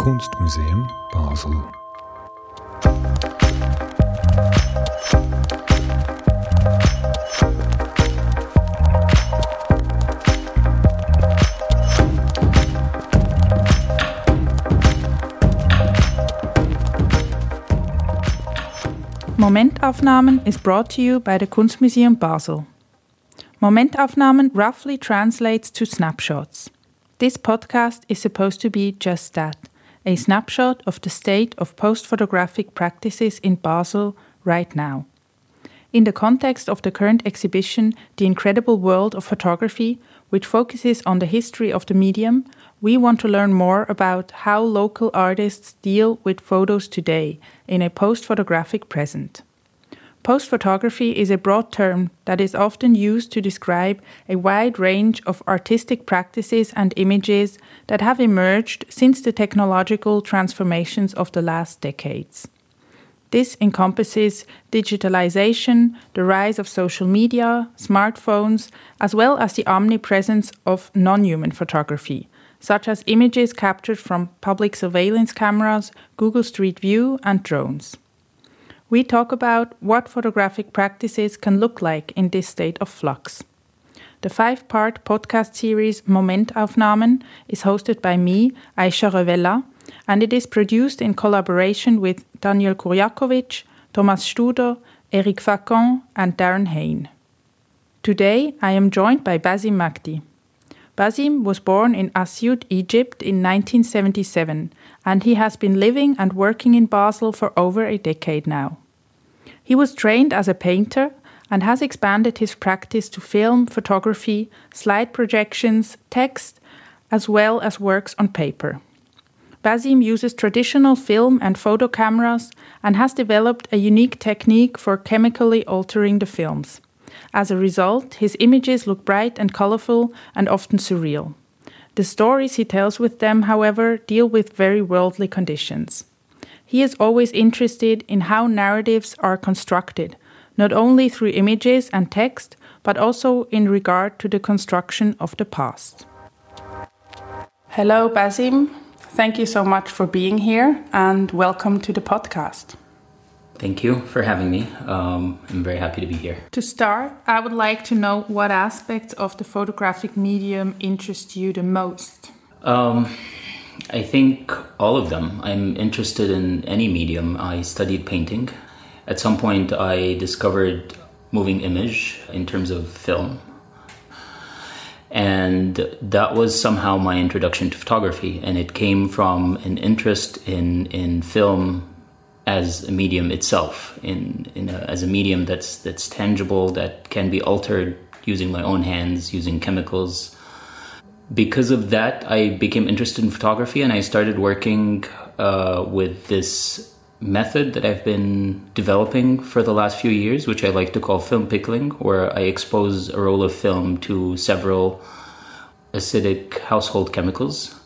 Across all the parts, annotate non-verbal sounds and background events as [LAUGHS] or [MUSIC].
Kunstmuseum Basel. Momentaufnahmen is brought to you by the Kunstmuseum Basel. Momentaufnahmen roughly translates to snapshots. This podcast is supposed to be just that a snapshot of the state of post photographic practices in Basel right now. In the context of the current exhibition, The Incredible World of Photography, which focuses on the history of the medium, we want to learn more about how local artists deal with photos today in a post photographic present. Post photography is a broad term that is often used to describe a wide range of artistic practices and images that have emerged since the technological transformations of the last decades. This encompasses digitalization, the rise of social media, smartphones, as well as the omnipresence of non human photography, such as images captured from public surveillance cameras, Google Street View, and drones. We talk about what photographic practices can look like in this state of flux. The five part podcast series Momentaufnahmen is hosted by me, Aisha Revella, and it is produced in collaboration with Daniel Kurjakovic, Thomas Studer, Eric Facon, and Darren Hain. Today I am joined by Basim Magdy. Basim was born in Asyut, Egypt in 1977, and he has been living and working in Basel for over a decade now. He was trained as a painter and has expanded his practice to film, photography, slide projections, text, as well as works on paper. Basim uses traditional film and photo cameras and has developed a unique technique for chemically altering the films. As a result, his images look bright and colorful and often surreal. The stories he tells with them, however, deal with very worldly conditions. He is always interested in how narratives are constructed, not only through images and text, but also in regard to the construction of the past. Hello, Basim. Thank you so much for being here and welcome to the podcast. Thank you for having me. Um, I'm very happy to be here. To start, I would like to know what aspects of the photographic medium interest you the most. Um, I think all of them. I'm interested in any medium. I studied painting. At some point, I discovered moving image in terms of film. And that was somehow my introduction to photography. And it came from an interest in, in film as a medium itself, in, in a, as a medium that's that's tangible, that can be altered using my own hands, using chemicals. Because of that, I became interested in photography, and I started working uh, with this method that I've been developing for the last few years, which I like to call film pickling, where I expose a roll of film to several acidic household chemicals.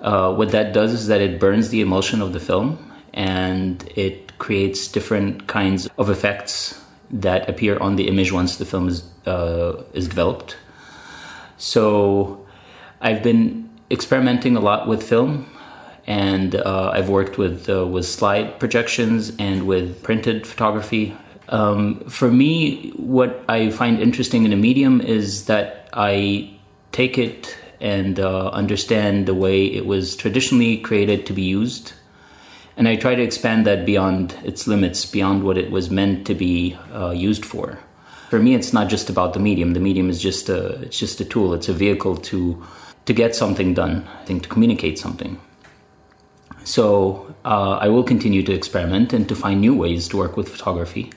Uh, what that does is that it burns the emulsion of the film and it creates different kinds of effects that appear on the image once the film is uh, is developed. So I've been experimenting a lot with film, and uh, I've worked with uh, with slide projections and with printed photography. Um, for me, what I find interesting in a medium is that I take it and uh, understand the way it was traditionally created to be used and I try to expand that beyond its limits, beyond what it was meant to be uh, used for. For me, it's not just about the medium. The medium is just a it's just a tool. It's a vehicle to to get something done. I think to communicate something. So uh, I will continue to experiment and to find new ways to work with photography,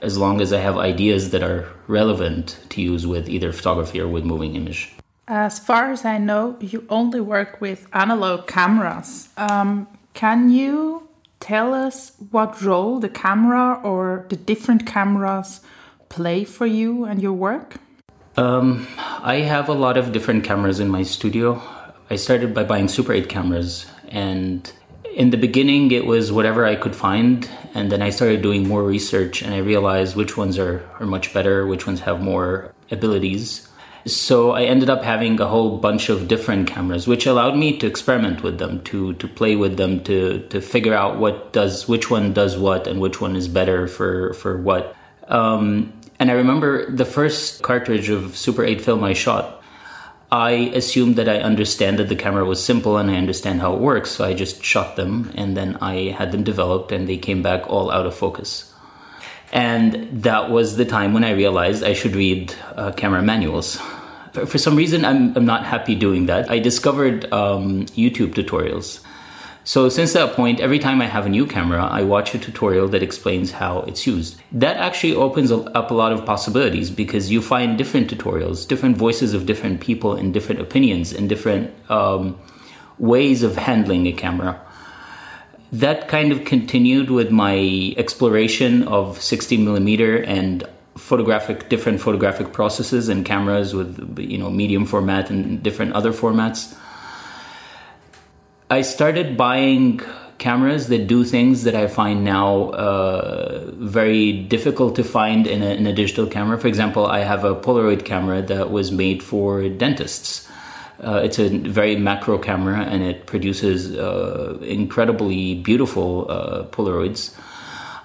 as long as I have ideas that are relevant to use with either photography or with moving image. As far as I know, you only work with analog cameras. Um, can you tell us what role the camera or the different cameras play for you and your work? Um, I have a lot of different cameras in my studio. I started by buying Super 8 cameras, and in the beginning, it was whatever I could find, and then I started doing more research, and I realized which ones are, are much better, which ones have more abilities. So I ended up having a whole bunch of different cameras, which allowed me to experiment with them, to to play with them, to to figure out what does which one does what and which one is better for for what. Um, and I remember the first cartridge of Super 8 film I shot. I assumed that I understand that the camera was simple and I understand how it works, so I just shot them and then I had them developed and they came back all out of focus. And that was the time when I realized I should read uh, camera manuals. For some reason, I'm, I'm not happy doing that. I discovered um, YouTube tutorials. So since that point, every time I have a new camera, I watch a tutorial that explains how it's used. That actually opens up a lot of possibilities because you find different tutorials, different voices of different people and different opinions and different um, ways of handling a camera that kind of continued with my exploration of 16 millimeter and photographic different photographic processes and cameras with you know medium format and different other formats i started buying cameras that do things that i find now uh, very difficult to find in a, in a digital camera for example i have a polaroid camera that was made for dentists uh, it's a very macro camera and it produces uh, incredibly beautiful uh, Polaroids.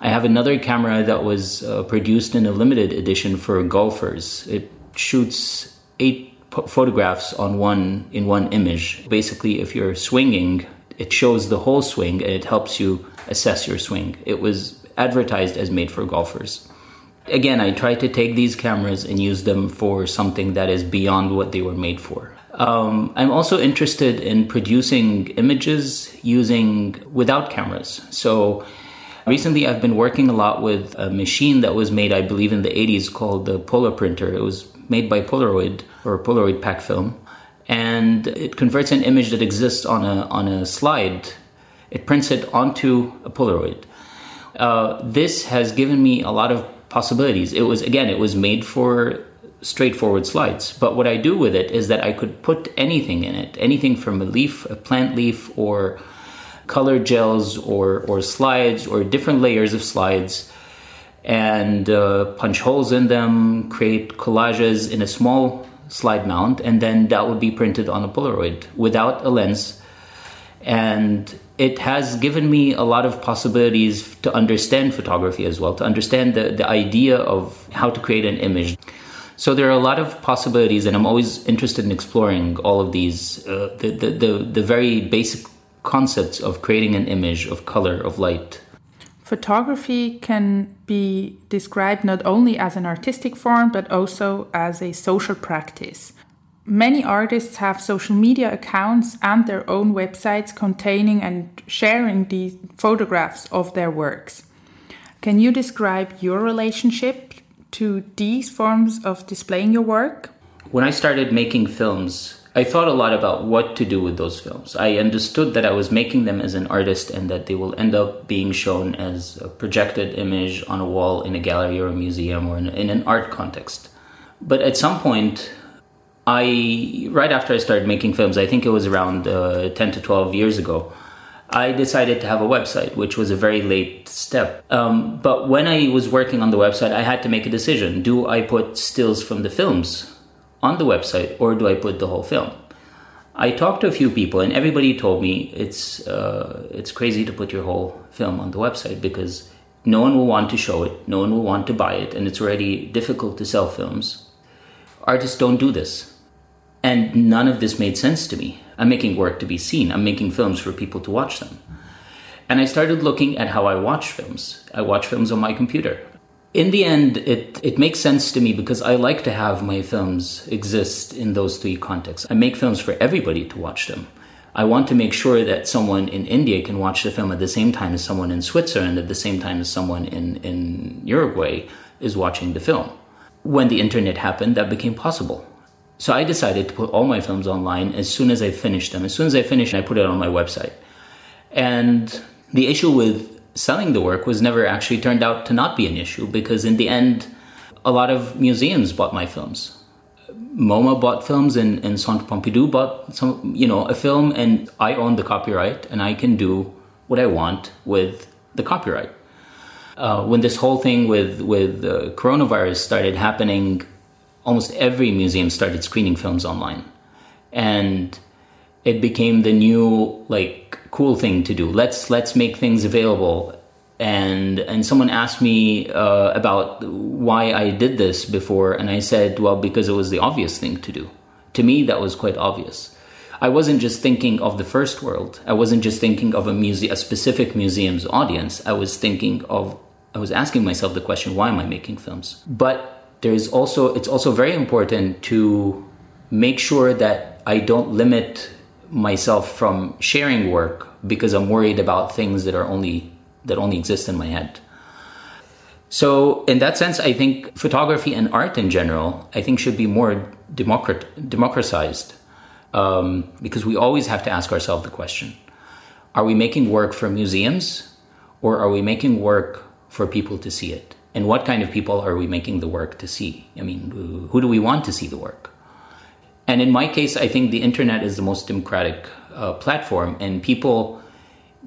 I have another camera that was uh, produced in a limited edition for golfers. It shoots eight photographs on one in one image. Basically, if you're swinging, it shows the whole swing and it helps you assess your swing. It was advertised as made for golfers. Again, I try to take these cameras and use them for something that is beyond what they were made for. Um, I'm also interested in producing images using without cameras. So recently, I've been working a lot with a machine that was made, I believe, in the 80s called the PolaPrinter. It was made by Polaroid or Polaroid pack film, and it converts an image that exists on a on a slide. It prints it onto a Polaroid. Uh, this has given me a lot of possibilities. It was again, it was made for straightforward slides. But what I do with it is that I could put anything in it, anything from a leaf, a plant leaf, or color gels, or, or slides, or different layers of slides, and uh, punch holes in them, create collages in a small slide mount, and then that would be printed on a Polaroid without a lens. And it has given me a lot of possibilities to understand photography as well, to understand the, the idea of how to create an image. So there are a lot of possibilities, and I'm always interested in exploring all of these, uh, the, the, the, the very basic concepts of creating an image, of color, of light. Photography can be described not only as an artistic form, but also as a social practice. Many artists have social media accounts and their own websites containing and sharing these photographs of their works. Can you describe your relationship to these forms of displaying your work? When I started making films, I thought a lot about what to do with those films. I understood that I was making them as an artist and that they will end up being shown as a projected image on a wall in a gallery or a museum or in, in an art context. But at some point, I, right after I started making films, I think it was around uh, 10 to 12 years ago, I decided to have a website, which was a very late step. Um, but when I was working on the website, I had to make a decision. Do I put stills from the films on the website or do I put the whole film? I talked to a few people and everybody told me it's, uh, it's crazy to put your whole film on the website because no one will want to show it, no one will want to buy it, and it's already difficult to sell films. Artists don't do this. And none of this made sense to me. I'm making work to be seen. I'm making films for people to watch them. And I started looking at how I watch films. I watch films on my computer. In the end, it, it makes sense to me because I like to have my films exist in those three contexts. I make films for everybody to watch them. I want to make sure that someone in India can watch the film at the same time as someone in Switzerland, at the same time as someone in, in Uruguay is watching the film. When the internet happened, that became possible. So I decided to put all my films online as soon as I finished them. As soon as I finished, I put it on my website. And the issue with selling the work was never actually turned out to not be an issue because in the end, a lot of museums bought my films. MoMA bought films and, and Centre Pompidou bought some, you know, a film and I own the copyright and I can do what I want with the copyright. Uh, when this whole thing with, with uh, coronavirus started happening almost every museum started screening films online. And it became the new like cool thing to do. Let's let's make things available. And and someone asked me uh, about why I did this before, and I said, well, because it was the obvious thing to do. To me, that was quite obvious. I wasn't just thinking of the first world. I wasn't just thinking of a muse- a specific museum's audience. I was thinking of I was asking myself the question, why am I making films? But there's also it's also very important to make sure that I don't limit myself from sharing work because I'm worried about things that are only that only exist in my head. So in that sense, I think photography and art in general, I think should be more democrat- democratized um, because we always have to ask ourselves the question: Are we making work for museums, or are we making work for people to see it? And what kind of people are we making the work to see? I mean, who do we want to see the work? And in my case, I think the internet is the most democratic uh, platform, and people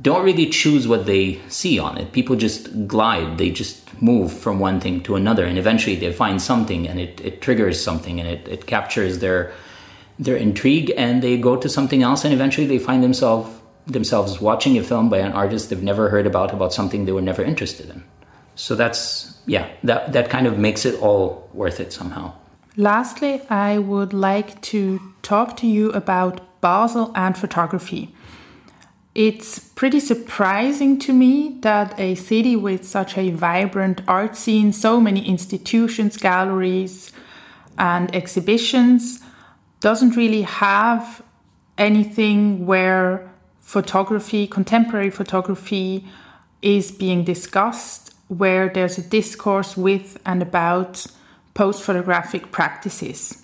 don't really choose what they see on it. People just glide, they just move from one thing to another, and eventually they find something, and it, it triggers something, and it, it captures their their intrigue, and they go to something else, and eventually they find themselves themselves watching a film by an artist they've never heard about about something they were never interested in. So that's yeah, that that kind of makes it all worth it somehow. Lastly, I would like to talk to you about Basel and photography. It's pretty surprising to me that a city with such a vibrant art scene, so many institutions, galleries, and exhibitions, doesn't really have anything where photography, contemporary photography, is being discussed, where there's a discourse with and about post photographic practices.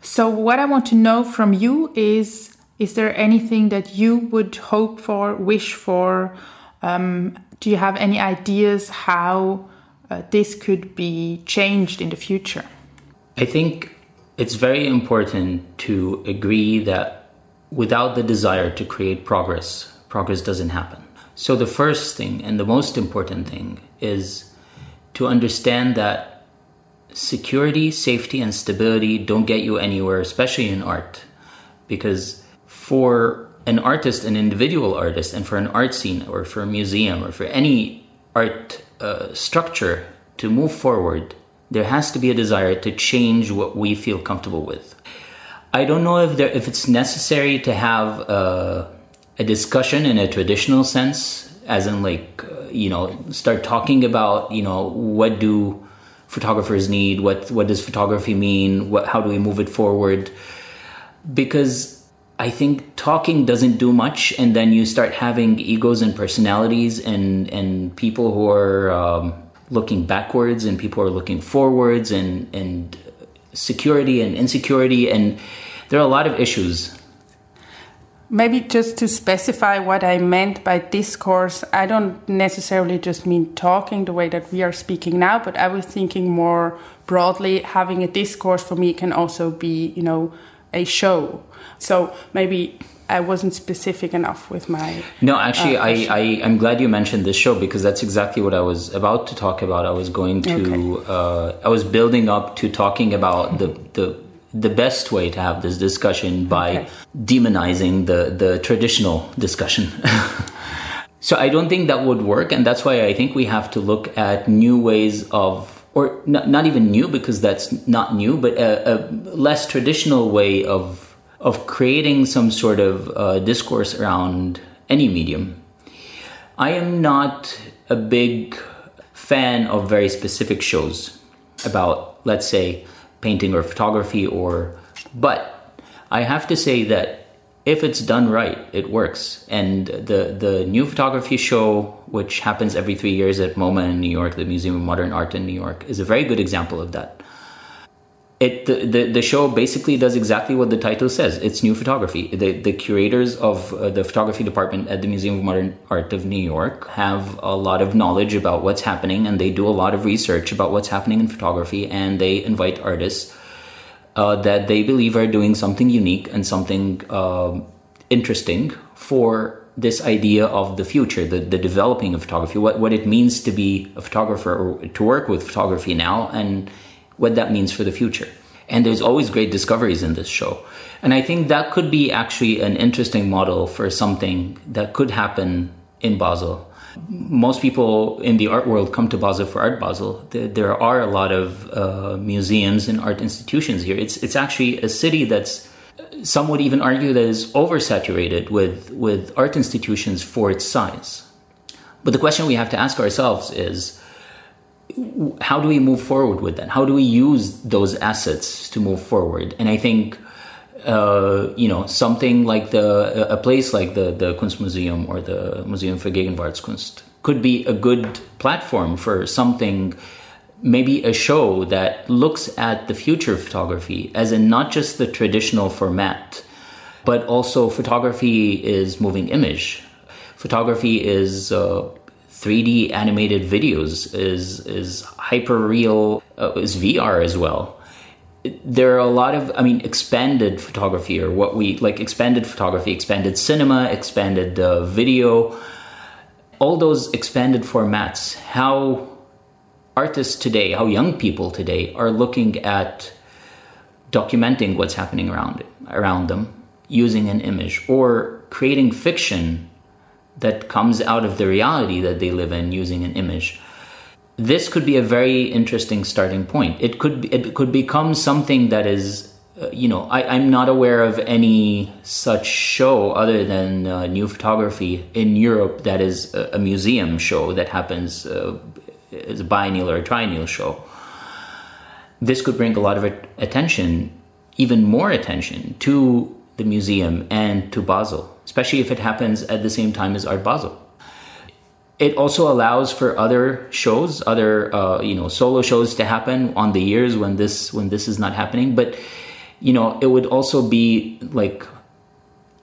So, what I want to know from you is is there anything that you would hope for, wish for? Um, do you have any ideas how uh, this could be changed in the future? I think it's very important to agree that without the desire to create progress, progress doesn't happen. So, the first thing and the most important thing is to understand that security, safety, and stability don't get you anywhere, especially in art. Because for an artist, an individual artist, and for an art scene, or for a museum, or for any art uh, structure to move forward, there has to be a desire to change what we feel comfortable with. I don't know if there, if it's necessary to have a, a discussion in a traditional sense, as in like uh, you know start talking about you know what do photographers need what what does photography mean what how do we move it forward? Because I think talking doesn't do much, and then you start having egos and personalities, and and people who are um, looking backwards, and people are looking forwards, and and security and insecurity, and there are a lot of issues Maybe just to specify what I meant by discourse, I don't necessarily just mean talking the way that we are speaking now, but I was thinking more broadly. Having a discourse for me can also be, you know, a show. So maybe I wasn't specific enough with my. No, actually, uh, I, I am glad you mentioned this show because that's exactly what I was about to talk about. I was going to okay. uh, I was building up to talking about the the the best way to have this discussion by okay. demonizing the, the traditional discussion. [LAUGHS] so I don't think that would work. And that's why I think we have to look at new ways of, or not, not even new because that's not new, but a, a, less traditional way of, of creating some sort of uh, discourse around any medium. I am not a big fan of very specific shows about, let's say, painting or photography or but I have to say that if it's done right, it works. And the the new photography show, which happens every three years at MoMA in New York, the Museum of Modern Art in New York, is a very good example of that it the, the, the, show basically does exactly what the title says. It's new photography. The, the curators of uh, the photography department at the museum of modern art of new york have a lot of knowledge about what's happening and they do a lot of research about what's happening in photography and they invite artists uh, that they believe are doing something unique and something uh, interesting for this idea of the future the, the developing of photography what, what it means to be a photographer or to work with photography now and what that means for the future. And there's always great discoveries in this show. And I think that could be actually an interesting model for something that could happen in Basel. Most people in the art world come to Basel for Art Basel. There are a lot of uh, museums and art institutions here. It's, it's actually a city that's some would even argue that is oversaturated with, with art institutions for its size. But the question we have to ask ourselves is how do we move forward with that? How do we use those assets to move forward? And I think uh, you know something like the a place like the the Kunstmuseum or the Museum für Gegenwartskunst could be a good platform for something maybe a show that looks at the future of photography as in not just the traditional format but also photography is moving image photography is uh, 3D animated videos is is hyper real uh, is VR as well. There are a lot of I mean expanded photography or what we like expanded photography, expanded cinema, expanded uh, video, all those expanded formats. How artists today, how young people today are looking at documenting what's happening around around them using an image or creating fiction that comes out of the reality that they live in using an image this could be a very interesting starting point. It could it could become something that is uh, you know I, am not aware of any such show other than uh, new photography in europe that is a, a museum show that happens uh, as a biennial or a triennial show. This could bring a lot of attention even more attention to the museum and to basel especially if it happens at the same time as Art Basel. It also allows for other shows, other uh, you know solo shows to happen on the years when this when this is not happening. But you know it would also be like,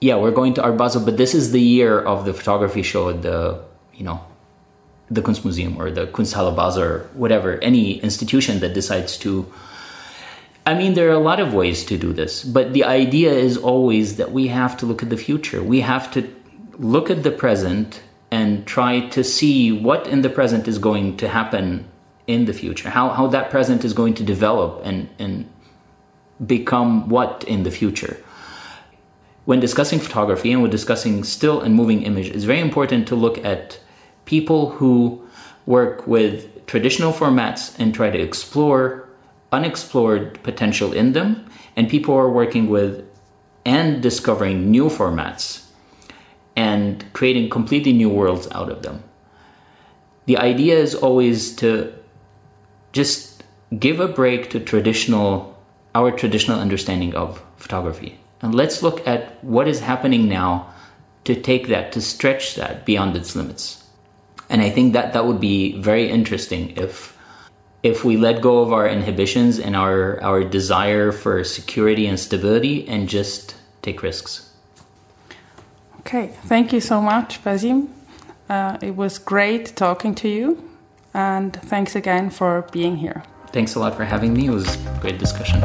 yeah, we're going to Art Basel, but this is the year of the photography show at the you know the Kunstmuseum or the Kunsthalle Basel or whatever any institution that decides to I mean, there are a lot of ways to do this, but the idea is always that we have to look at the future. We have to look at the present and try to see what in the present is going to happen in the future, how, how that present is going to develop and, and become what in the future. When discussing photography and when discussing still and moving image, it's very important to look at people who work with traditional formats and try to explore unexplored potential in them, and people are working with and discovering new formats and creating completely new worlds out of them. The idea is always to just give a break to traditional our traditional understanding of photography. And let's look at what is happening now to take that, to stretch that beyond its limits. And I think that that would be very interesting if if we let go of our inhibitions and our, our desire for security and stability and just take risks. Okay, thank you so much, Basim. Uh, it was great talking to you, and thanks again for being here. Thanks a lot for having me. It was a great discussion.